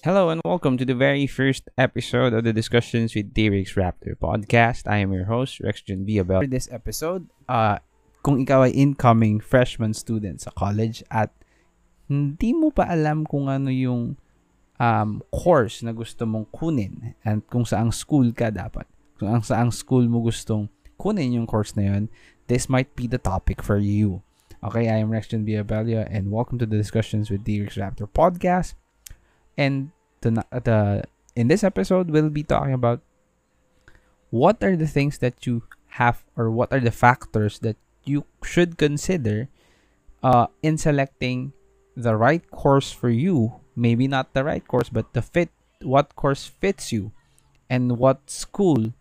Hello and welcome to the very first episode of the Discussions with D-Rex Raptor podcast. I am your host, Rexgen Viabel. For this episode, uh, kung ikaw ay incoming freshman student sa college at hindi mo pa alam kung ano yung um, course na gusto mong kunin and kung saang school ka dapat, kung ang saang school mo gustong kunin yung course na yun, this might be the topic for you. Okay, I am Rexgen Viabelio and welcome to the Discussions with D-Rex Raptor podcast. And the, the in this episode, we'll be talking about what are the things that you have or what are the factors that you should consider uh, in selecting the right course for you. Maybe not the right course, but the fit what course fits you and what school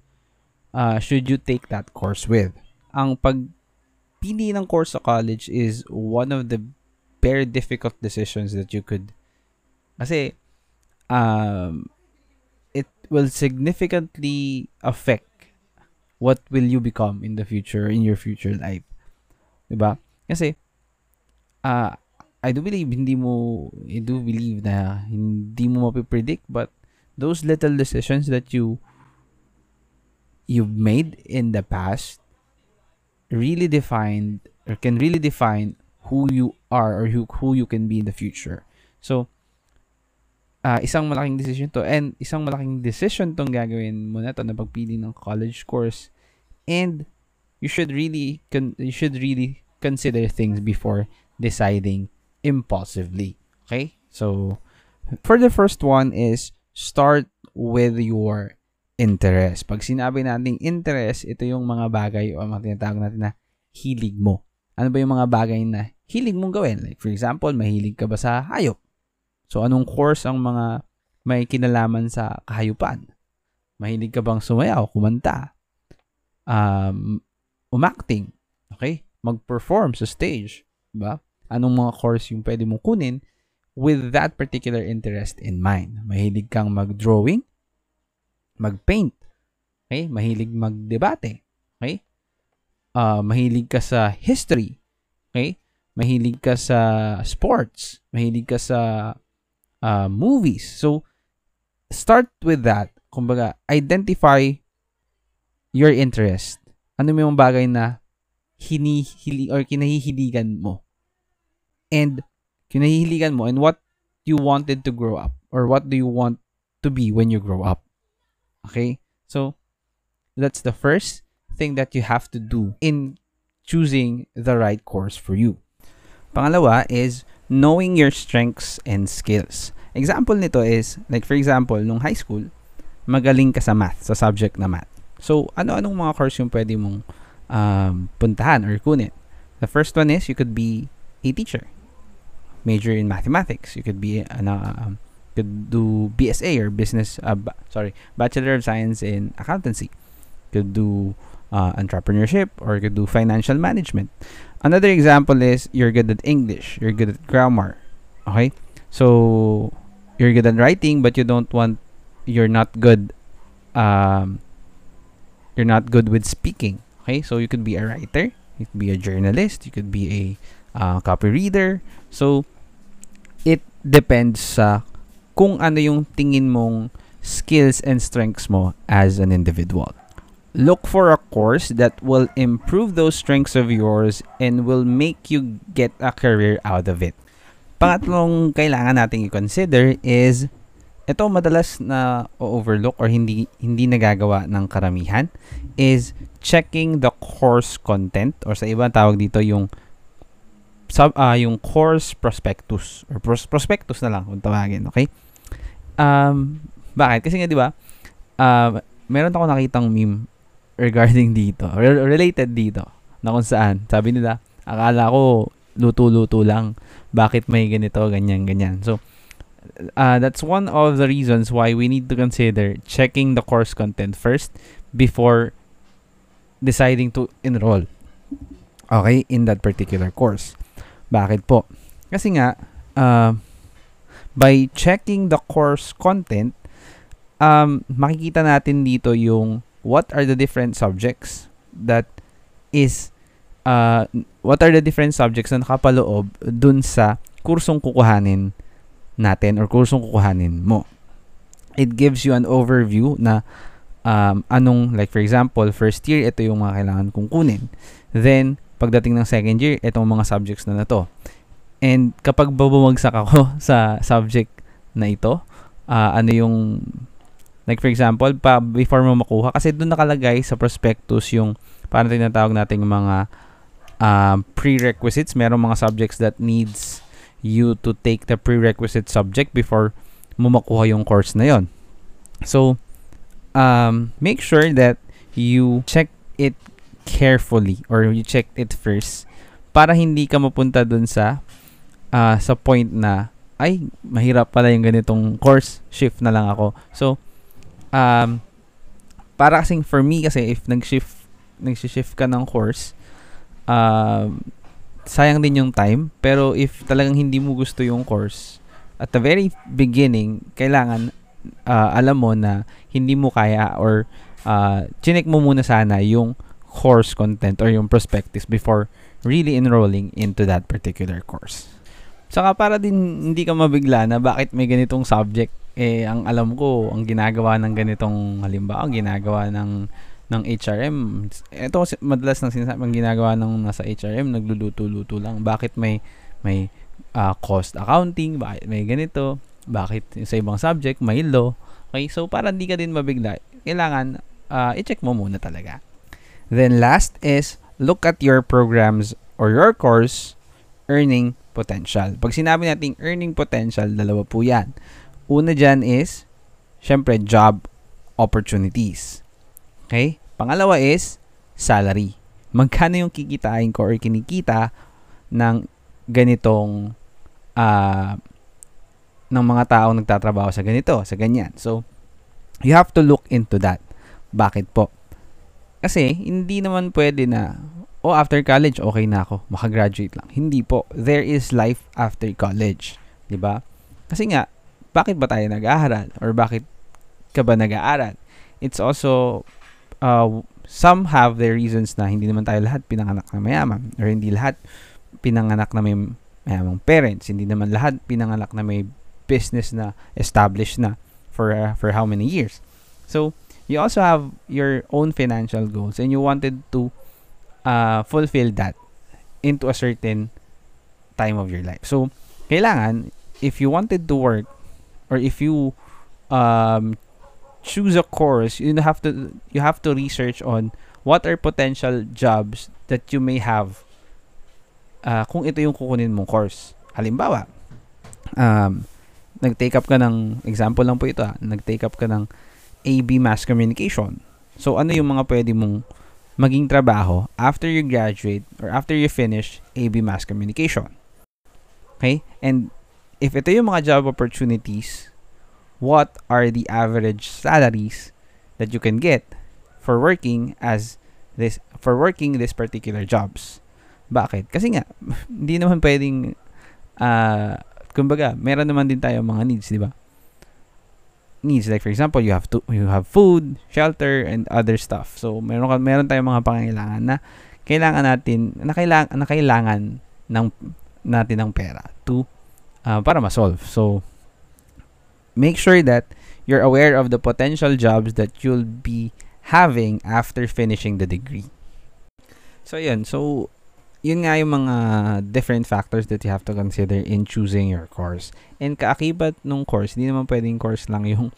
uh, should you take that course with. Ang pagpili ng course sa college is one of the very difficult decisions that you could kasi um, it will significantly affect what will you become in the future, in your future life. Diba? Kasi, uh, I do believe, hindi mo, I do believe na hindi mo mapipredict, but those little decisions that you you've made in the past really defined or can really define who you are or who, who you can be in the future. So, uh, isang malaking decision to. And isang malaking decision tong gagawin mo na to na pagpili ng college course. And you should really con- you should really consider things before deciding impulsively. Okay? So for the first one is start with your interest. Pag sinabi nating interest ito yung mga bagay o mga tinatawag natin na hilig mo. Ano ba yung mga bagay na hilig mong gawin? Like for example mahilig ka ba sa hayop So, anong course ang mga may kinalaman sa kahayupan? Mahilig ka bang sumayaw, kumanta, um, umacting, okay? Mag-perform sa stage, ba? Anong mga course yung pwede mong kunin with that particular interest in mind? Mahilig kang mag-drawing, mag-paint, okay? Mahilig mag-debate, okay? Uh, mahilig ka sa history, okay? Mahilig ka sa sports, mahilig ka sa uh, movies. So, start with that. Kumbaga, identify your interest. Ano yung bagay na hinihili or kinahihiligan mo. And kinahihiligan mo and what you wanted to grow up or what do you want to be when you grow up. Okay? So, that's the first thing that you have to do in choosing the right course for you. Pangalawa is knowing your strengths and skills. Example nito is, like for example, nung high school, magaling ka sa math, sa subject na math. So, ano-anong mga course yung pwede mong um, puntahan or kunin? The first one is, you could be a teacher. Major in mathematics. You could be, ano, um, could do BSA or business, uh, ba- sorry, Bachelor of Science in Accountancy. Could do uh, entrepreneurship or you could do financial management. Another example is you're good at English, you're good at grammar. Okay? So you're good at writing but you don't want you're not good um you're not good with speaking. Okay? So you could be a writer, you could be a journalist, you could be a uh, copy reader. So it depends sa kung ano yung tingin mong skills and strengths mo as an individual. Look for a course that will improve those strengths of yours and will make you get a career out of it. Pangatlong kailangan nating i-consider is ito madalas na overlook or hindi hindi nagagawa ng karamihan is checking the course content or sa iba tawag dito yung sub uh, yung course prospectus or pros- prospectus na lang kung tawagin okay um bakit kasi nga di ba uh, meron ako nakitang meme regarding dito, re- related dito, na kung saan, sabi nila, akala ko luto-luto lang. Bakit may ganito, ganyan, ganyan. So, uh, that's one of the reasons why we need to consider checking the course content first before deciding to enroll. Okay, in that particular course. Bakit po? Kasi nga, uh, by checking the course content, um, makikita natin dito yung what are the different subjects that is uh, what are the different subjects na nakapaloob dun sa kursong kukuhanin natin or kursong kukuhanin mo. It gives you an overview na um, anong, like for example, first year, ito yung mga kailangan kong kunin. Then, pagdating ng second year, itong mga subjects na na to. And kapag bumagsak ako sa subject na ito, uh, ano yung like for example, pa before mo makuha kasi doon nakalagay sa prospectus yung parang tinatawag nating mga um, prerequisites, merong mga subjects that needs you to take the prerequisite subject before mo makuha yung course na yon. So, um, make sure that you check it carefully or you check it first para hindi ka mapunta dun sa uh, sa point na ay mahirap pala yung ganitong course shift na lang ako so um para kasing for me kasi if nag-shift nag-shift ka ng course um sayang din yung time pero if talagang hindi mo gusto yung course at the very beginning kailangan uh, alam mo na hindi mo kaya or uh, chinek mo muna sana yung course content or yung prospectus before really enrolling into that particular course. Saka para din hindi ka mabigla na bakit may ganitong subject eh ang alam ko ang ginagawa ng ganitong halimbawa ang ginagawa ng ng HRM ito madalas nang sinasabi ang ginagawa ng nasa HRM nagluluto-luto lang. Bakit may may uh, cost accounting? Bakit may ganito? Bakit sa ibang subject may law? Okay so para hindi ka din mabigla. Kailangan uh, i-check mo muna talaga. Then last is look at your programs or your course earning potential. Pag sinabi nating earning potential, dalawa po yan. Una dyan is, syempre, job opportunities. Okay? Pangalawa is, salary. Magkano yung kikitain ko or kinikita ng ganitong uh, ng mga taong nagtatrabaho sa ganito, sa ganyan. So, you have to look into that. Bakit po? Kasi, hindi naman pwede na, oh, after college, okay na ako. Makagraduate lang. Hindi po. There is life after college. ba? Diba? Kasi nga, bakit ba tayo nag-aaral? Or bakit ka ba nag-aaral? It's also, uh, some have their reasons na hindi naman tayo lahat pinanganak na mayaman. Or hindi lahat pinanganak na may mayamang parents. Hindi naman lahat pinanganak na may business na established na for uh, for how many years. So, you also have your own financial goals and you wanted to uh, fulfill that into a certain time of your life. So, kailangan, if you wanted to work, or if you um, choose a course, you have to you have to research on what are potential jobs that you may have uh, kung ito yung kukunin mong course. Halimbawa, um, nag-take up ka ng, example lang po ito ah, nag-take up ka ng AB Mass Communication. So, ano yung mga pwede mong maging trabaho after you graduate or after you finish AB Mass Communication. Okay? And if ito yung mga job opportunities, what are the average salaries that you can get for working as this for working this particular jobs? Bakit? Kasi nga hindi naman pwedeng uh, kumbaga, meron naman din tayo mga needs, di ba? needs like for example you have to you have food shelter and other stuff so meron ka meron tayong mga pangangailangan na kailangan natin na kailangan na kailangan ng natin ng pera to uh, para ma-solve so make sure that you're aware of the potential jobs that you'll be having after finishing the degree so yun so yun nga yung mga different factors that you have to consider in choosing your course. And kaakibat nung course, hindi naman pwedeng course lang yung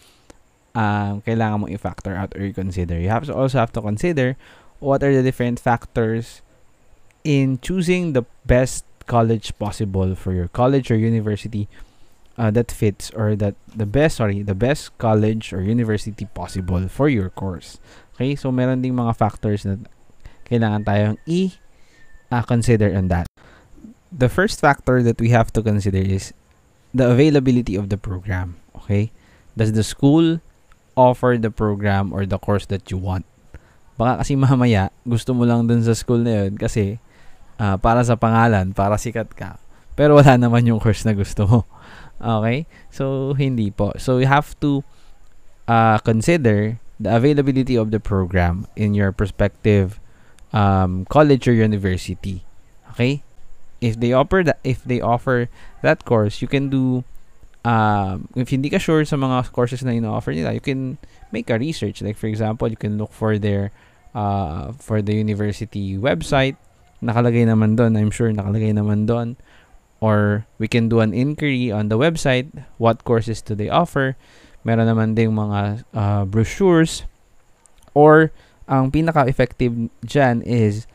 uh, kailangan mong i-factor out or i-consider. You have to also have to consider what are the different factors in choosing the best college possible for your college or university uh, that fits or that the best sorry the best college or university possible for your course okay so meron ding mga factors na kailangan tayong i uh, consider on that. The first factor that we have to consider is the availability of the program. Okay? Does the school offer the program or the course that you want? Baka kasi mamaya, gusto mo lang dun sa school na yun kasi uh, para sa pangalan, para sikat ka. Pero wala naman yung course na gusto mo. Okay? So, hindi po. So, you have to uh, consider the availability of the program in your prospective um, college or university. Okay? If they offer that if they offer that course, you can do um, if hindi ka sure sa mga courses na ino-offer nila, you can make a research. Like for example, you can look for their uh, for the university website. Nakalagay naman doon. I'm sure nakalagay naman doon. Or we can do an inquiry on the website. What courses do they offer? Meron naman ding mga uh, brochures. Or, ang pinaka-effective dyan is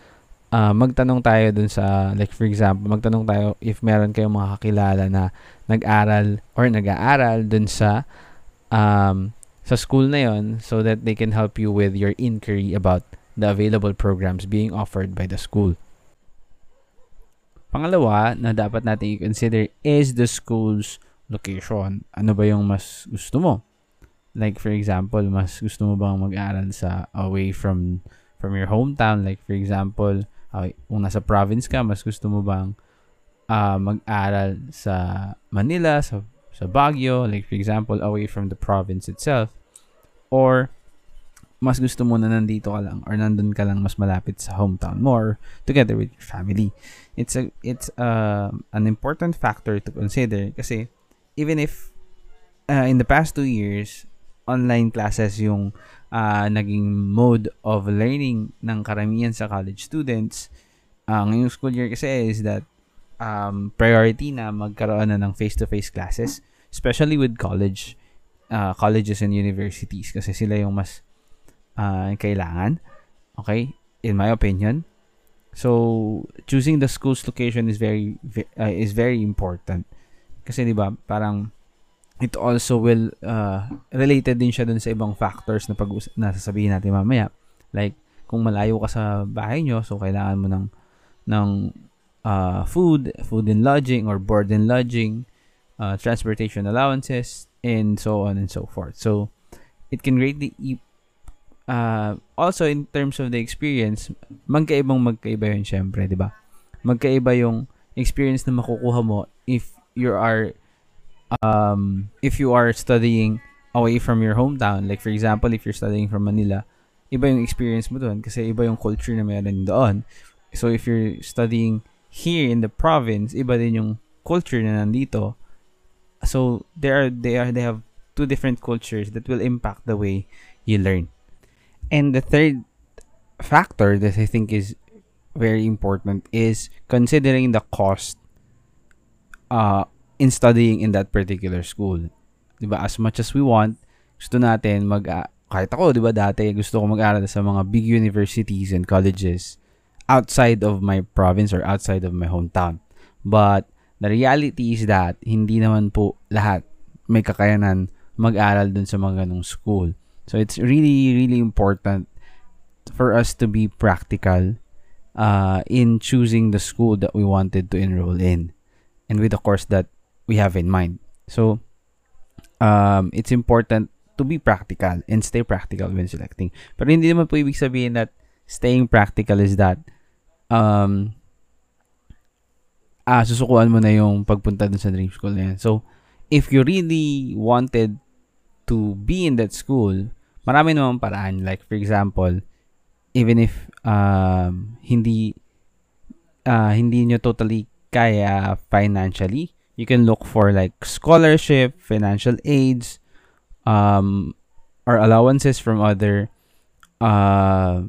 uh, magtanong tayo dun sa, like for example, magtanong tayo if meron kayong mga kakilala na nag-aral or nag-aaral dun sa um, sa school na yon so that they can help you with your inquiry about the available programs being offered by the school. Pangalawa na dapat natin i-consider is the school's location. Ano ba yung mas gusto mo? Like for example, mas gusto mo bang mag-aral sa away from from your hometown? Like for example, uh, kung nasa province ka, mas gusto mo bang uh, mag-aral sa Manila, sa, sa Baguio, like for example, away from the province itself? Or mas gusto mo na nandito ka lang or nandun ka lang mas malapit sa hometown more together with your family. It's a it's uh, an important factor to consider kasi even if uh, in the past two years online classes yung uh, naging mode of learning ng karamihan sa college students, uh, ngayong school year kasi is that um, priority na magkaroon na ng face-to-face classes, especially with college, uh, colleges and universities kasi sila yung mas uh, kailangan. Okay? In my opinion. So, choosing the school's location is very, uh, is very important. Kasi 'di ba, parang it also will uh, related din siya dun sa ibang factors na pag nasasabihin natin mamaya. Like kung malayo ka sa bahay nyo, so kailangan mo ng ng uh, food, food and lodging or board and lodging, uh, transportation allowances, and so on and so forth. So it can greatly uh, also in terms of the experience, magkaibang magkaiba yun syempre, di ba? Magkaiba yung experience na makukuha mo if you are um, if you are studying away from your hometown, like for example, if you're studying from Manila, iba yung experience mo doon kasi iba yung culture na meron doon. So if you're studying here in the province, iba din yung culture na nandito. So there are they are they have two different cultures that will impact the way you learn. And the third factor that I think is very important is considering the cost uh, in studying in that particular school. 'Di ba? As much as we want, gusto natin mag uh, kahit ako, 'di ba, dati gusto ko mag-aral sa mga big universities and colleges outside of my province or outside of my hometown. But the reality is that hindi naman po lahat may kakayanan mag-aral dun sa mga ganong school. So it's really really important for us to be practical uh, in choosing the school that we wanted to enroll in and with the course that we have in mind. So, um, it's important to be practical and stay practical when selecting. Pero hindi naman po ibig sabihin that staying practical is that um, ah, susukuan mo na yung pagpunta dun sa dream school na yan. So, if you really wanted to be in that school, marami namang paraan. Like, for example, even if um, hindi uh, hindi nyo totally kaya financially, you can look for like scholarship, financial aids, um, or allowances from other, uh,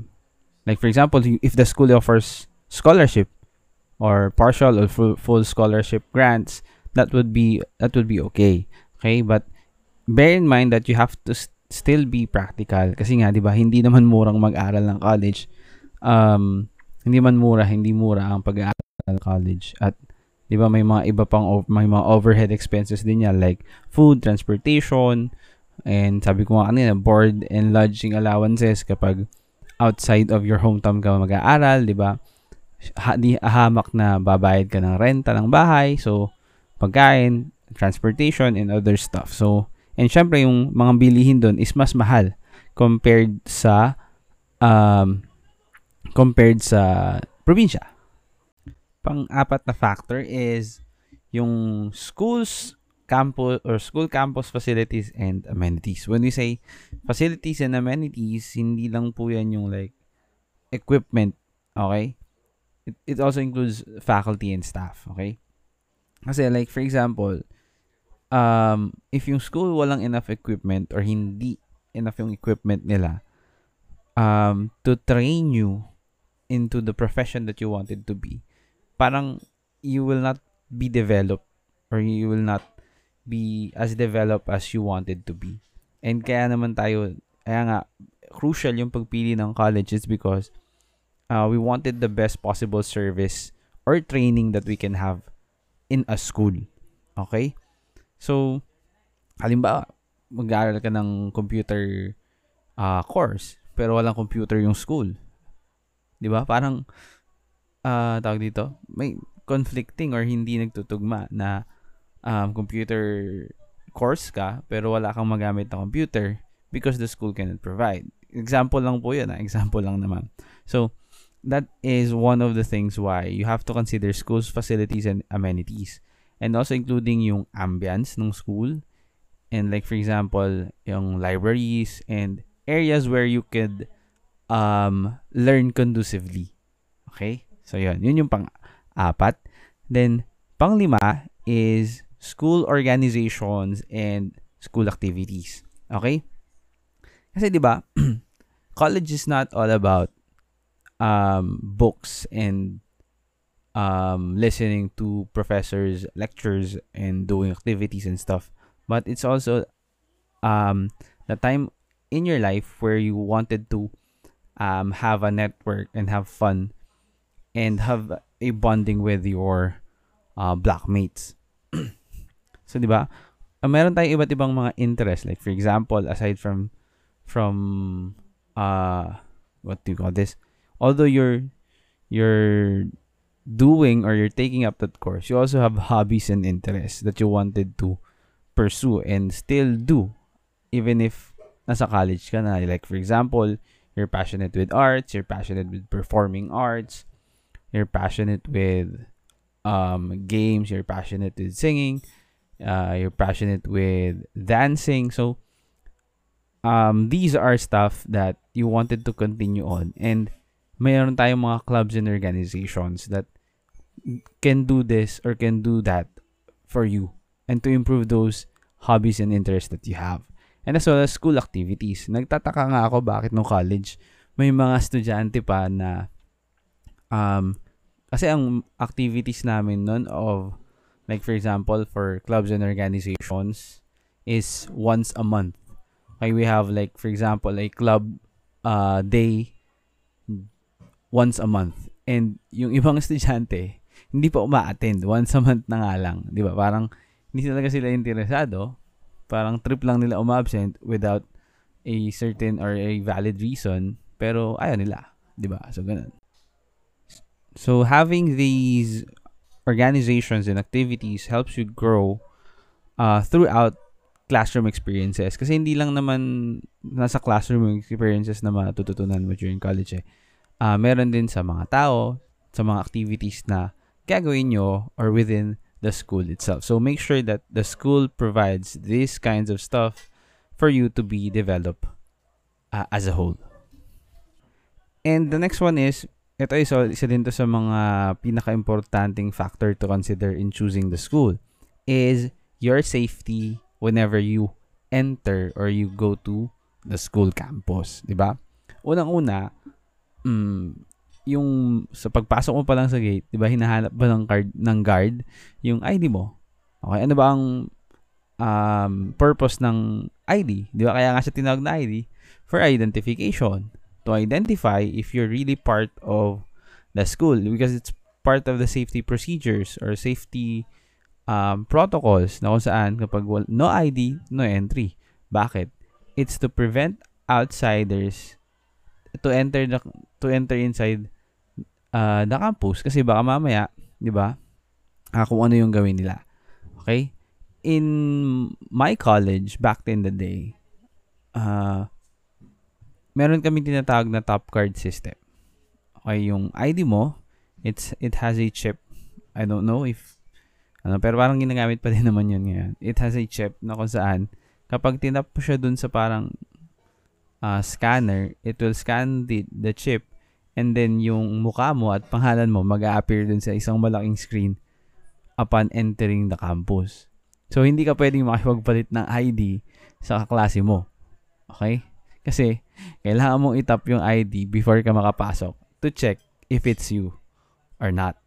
like for example, if the school offers scholarship or partial or full, full scholarship grants, that would be that would be okay. Okay, but bear in mind that you have to st- still be practical kasi nga 'di ba hindi naman murang mag-aral ng college. Um, hindi man mura, hindi mura ang pag-aaral ng college at 'Di ba may mga iba pang may mga overhead expenses din yan like food, transportation, and sabi ko nga kanina, board and lodging allowances kapag outside of your hometown ka mag-aaral, 'di ba? Ha, di hamak na babayad ka ng renta ng bahay, so pagkain, transportation and other stuff. So, and syempre yung mga bilihin doon is mas mahal compared sa um compared sa probinsya pang-apat na factor is yung schools campus or school campus facilities and amenities. When we say facilities and amenities, hindi lang po yan yung like equipment, okay? It, it also includes faculty and staff, okay? Kasi like for example, um, if yung school walang enough equipment or hindi enough yung equipment nila um, to train you into the profession that you wanted to be, parang you will not be developed or you will not be as developed as you wanted to be. And kaya naman tayo, kaya nga, crucial yung pagpili ng college is because uh, we wanted the best possible service or training that we can have in a school. Okay? So, halimbawa, mag-aaral ka ng computer uh, course, pero walang computer yung school. 'Di ba? Parang uh, tawag dito, may conflicting or hindi nagtutugma na um, computer course ka pero wala kang magamit na computer because the school cannot provide. Example lang po yun. Ah. Example lang naman. So, that is one of the things why you have to consider schools, facilities, and amenities. And also including yung ambience ng school. And like for example, yung libraries and areas where you could um, learn conducively. Okay? So, yun. Yun yung pang-apat. Then, pang-lima is school organizations and school activities. Okay? Kasi 'di ba, college is not all about um books and um listening to professors lectures and doing activities and stuff, but it's also um the time in your life where you wanted to um have a network and have fun and have a bonding with your uh, blackmates. so, di ba? Uh, meron tayong iba't ibang mga interest. Like, for example, aside from from uh what do you call this although you're you're doing or you're taking up that course you also have hobbies and interests that you wanted to pursue and still do even if nasa college ka na. Like for example you're passionate with arts you're passionate with performing arts you're passionate with um games you're passionate with singing uh, you're passionate with dancing. So um, these are stuff that you wanted to continue on. And mayroon tayong mga clubs and organizations that can do this or can do that for you and to improve those hobbies and interests that you have. And as well as school activities. Nagtataka nga ako bakit no college may mga estudyante pa na um, kasi ang activities namin nun of like for example for clubs and organizations is once a month Okay, we have like for example a club uh, day once a month. And yung ibang estudyante, hindi pa uma-attend. Once a month na nga lang. Di ba? Parang hindi talaga sila interesado. Parang trip lang nila umabsent without a certain or a valid reason. Pero ayaw nila. Di ba? So, ganun. So, having these organizations and activities helps you grow uh, throughout classroom experiences. Kasi hindi lang naman nasa classroom experiences na matututunan mo during college eh. Uh, meron din sa mga tao, sa mga activities na gagawin nyo or within the school itself. So make sure that the school provides these kinds of stuff for you to be developed uh, as a whole. And the next one is, ito is isa din to sa mga pinaka-importanting factor to consider in choosing the school is your safety whenever you enter or you go to the school campus, 'di ba? Unang-una, mm, yung sa pagpasok mo pa lang sa gate, 'di ba, hinahanap ba ng card ng guard yung ID mo? Okay, ano ba ang um, purpose ng ID? 'Di ba kaya nga siya tinawag na ID for identification to identify if you're really part of the school because it's part of the safety procedures or safety um, protocols na kung saan kapag no ID, no entry. Bakit? It's to prevent outsiders to enter the, to enter inside uh, the campus kasi baka mamaya, 'di ba? Uh, kung ano yung gawin nila. Okay? In my college back in the day, uh, meron kami tinatawag na top card system. Okay, yung ID mo, it's it has a chip. I don't know if ano, pero parang ginagamit pa din naman yun ngayon. It has a chip na kung saan, kapag tinap mo siya dun sa parang uh, scanner, it will scan the, the chip and then yung mukha mo at pangalan mo mag appear dun sa isang malaking screen upon entering the campus. So, hindi ka pwedeng makipagpalit ng ID sa kaklase mo. Okay? Kasi, kailangan mong itap yung ID before ka makapasok to check if it's you or not.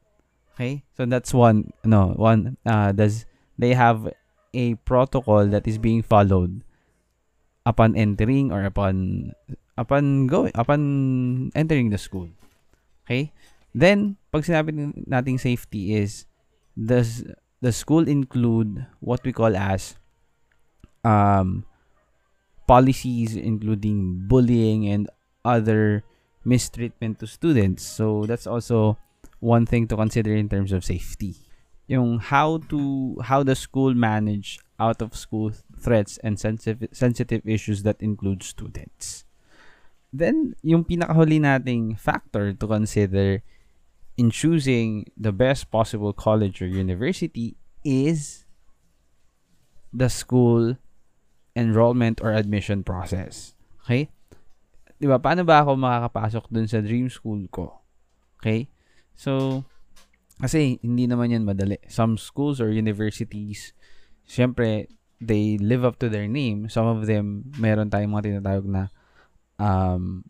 Okay? So, that's one, no, one, uh, does, they have a protocol that is being followed upon entering or upon upon going upon entering the school. Okay? Then, pag sinabi nating safety is does the school include what we call as um, policies including bullying and other mistreatment to students. So that's also one thing to consider in terms of safety. Yung how to how the school manage out of school threats and sensitive sensitive issues that include students. Then yung pinakahuli nating factor to consider in choosing the best possible college or university is the school enrollment or admission process. Okay? 'Di ba? Paano ba ako makakapasok dun sa dream school ko? Okay? So kasi hindi naman 'yan madali. Some schools or universities, syempre they live up to their name. Some of them meron tayong mga tinatawag na um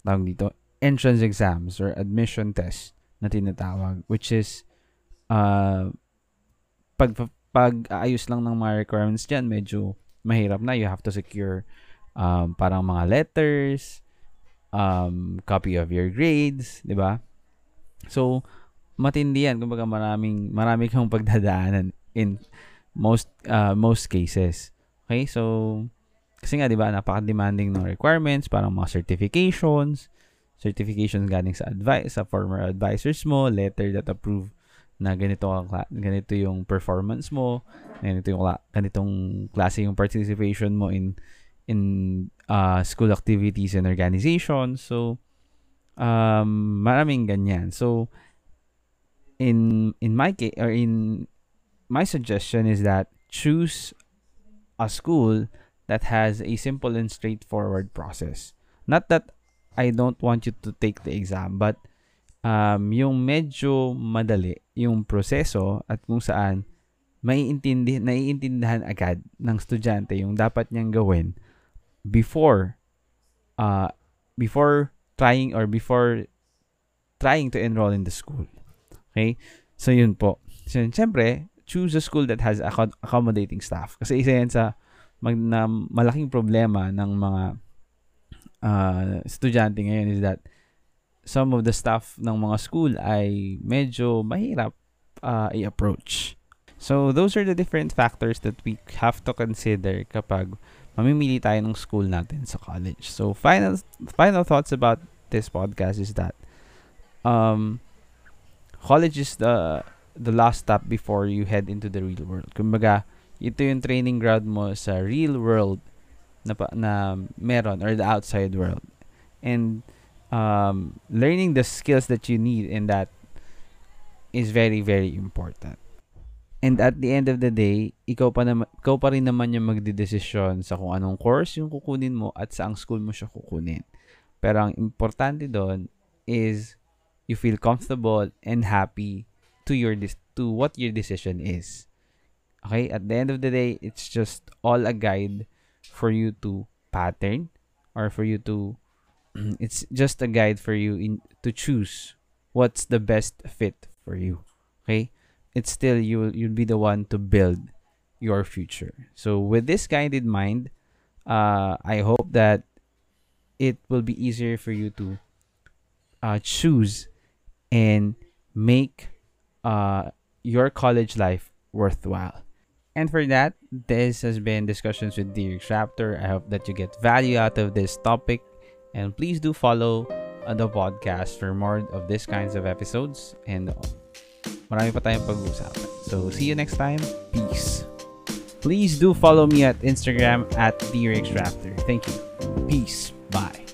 tawag dito entrance exams or admission tests na tinatawag which is uh, pag pag ayos lang ng mga requirements diyan medyo mahirap na. You have to secure um, parang mga letters um, copy of your grades di ba? So matindi yan. Kumbaga maraming marami kang pagdadaanan in most uh, most cases. Okay? So kasi nga 'di ba napaka-demanding ng requirements parang mga certifications certification galing sa advice sa former advisors mo, letter that approve na ganito ganito yung performance mo, ganito yung ganitong klase yung participation mo in in uh, school activities and organizations. So um maraming ganyan. So in in my case or in my suggestion is that choose a school that has a simple and straightforward process. Not that I don't want you to take the exam but um, yung medyo madali yung proseso at kung saan maiintindi, naiintindihan agad ng estudyante yung dapat niyang gawin before uh, before trying or before trying to enroll in the school. Okay? So, yun po. So, siyempre, choose a school that has accommodating staff. Kasi isa yan sa mag, na malaking problema ng mga uh, estudyante ngayon is that some of the staff ng mga school ay medyo mahirap uh, i-approach. So, those are the different factors that we have to consider kapag mamimili tayo ng school natin sa college. So, final final thoughts about this podcast is that um, college is the the last stop before you head into the real world. Kumbaga, ito yung training ground mo sa real world na, na meron or the outside world. And um, learning the skills that you need in that is very, very important. And at the end of the day, ikaw pa, naman, ikaw pa rin naman yung magdidesisyon sa kung anong course yung kukunin mo at saang school mo siya kukunin. Pero ang importante doon is you feel comfortable and happy to your to what your decision is. Okay? At the end of the day, it's just all a guide for you to pattern or for you to it's just a guide for you in to choose what's the best fit for you. Okay? It's still you you'll be the one to build your future. So with this guide in mind uh i hope that it will be easier for you to uh, choose and make uh, your college life worthwhile and for that, this has been Discussions with Derek Raptor. I hope that you get value out of this topic. And please do follow uh, the podcast for more of these kinds of episodes. And marami pa tayong pag-uusapan. So, see you next time. Peace. Please do follow me at Instagram at Raptor. Thank you. Peace. Bye.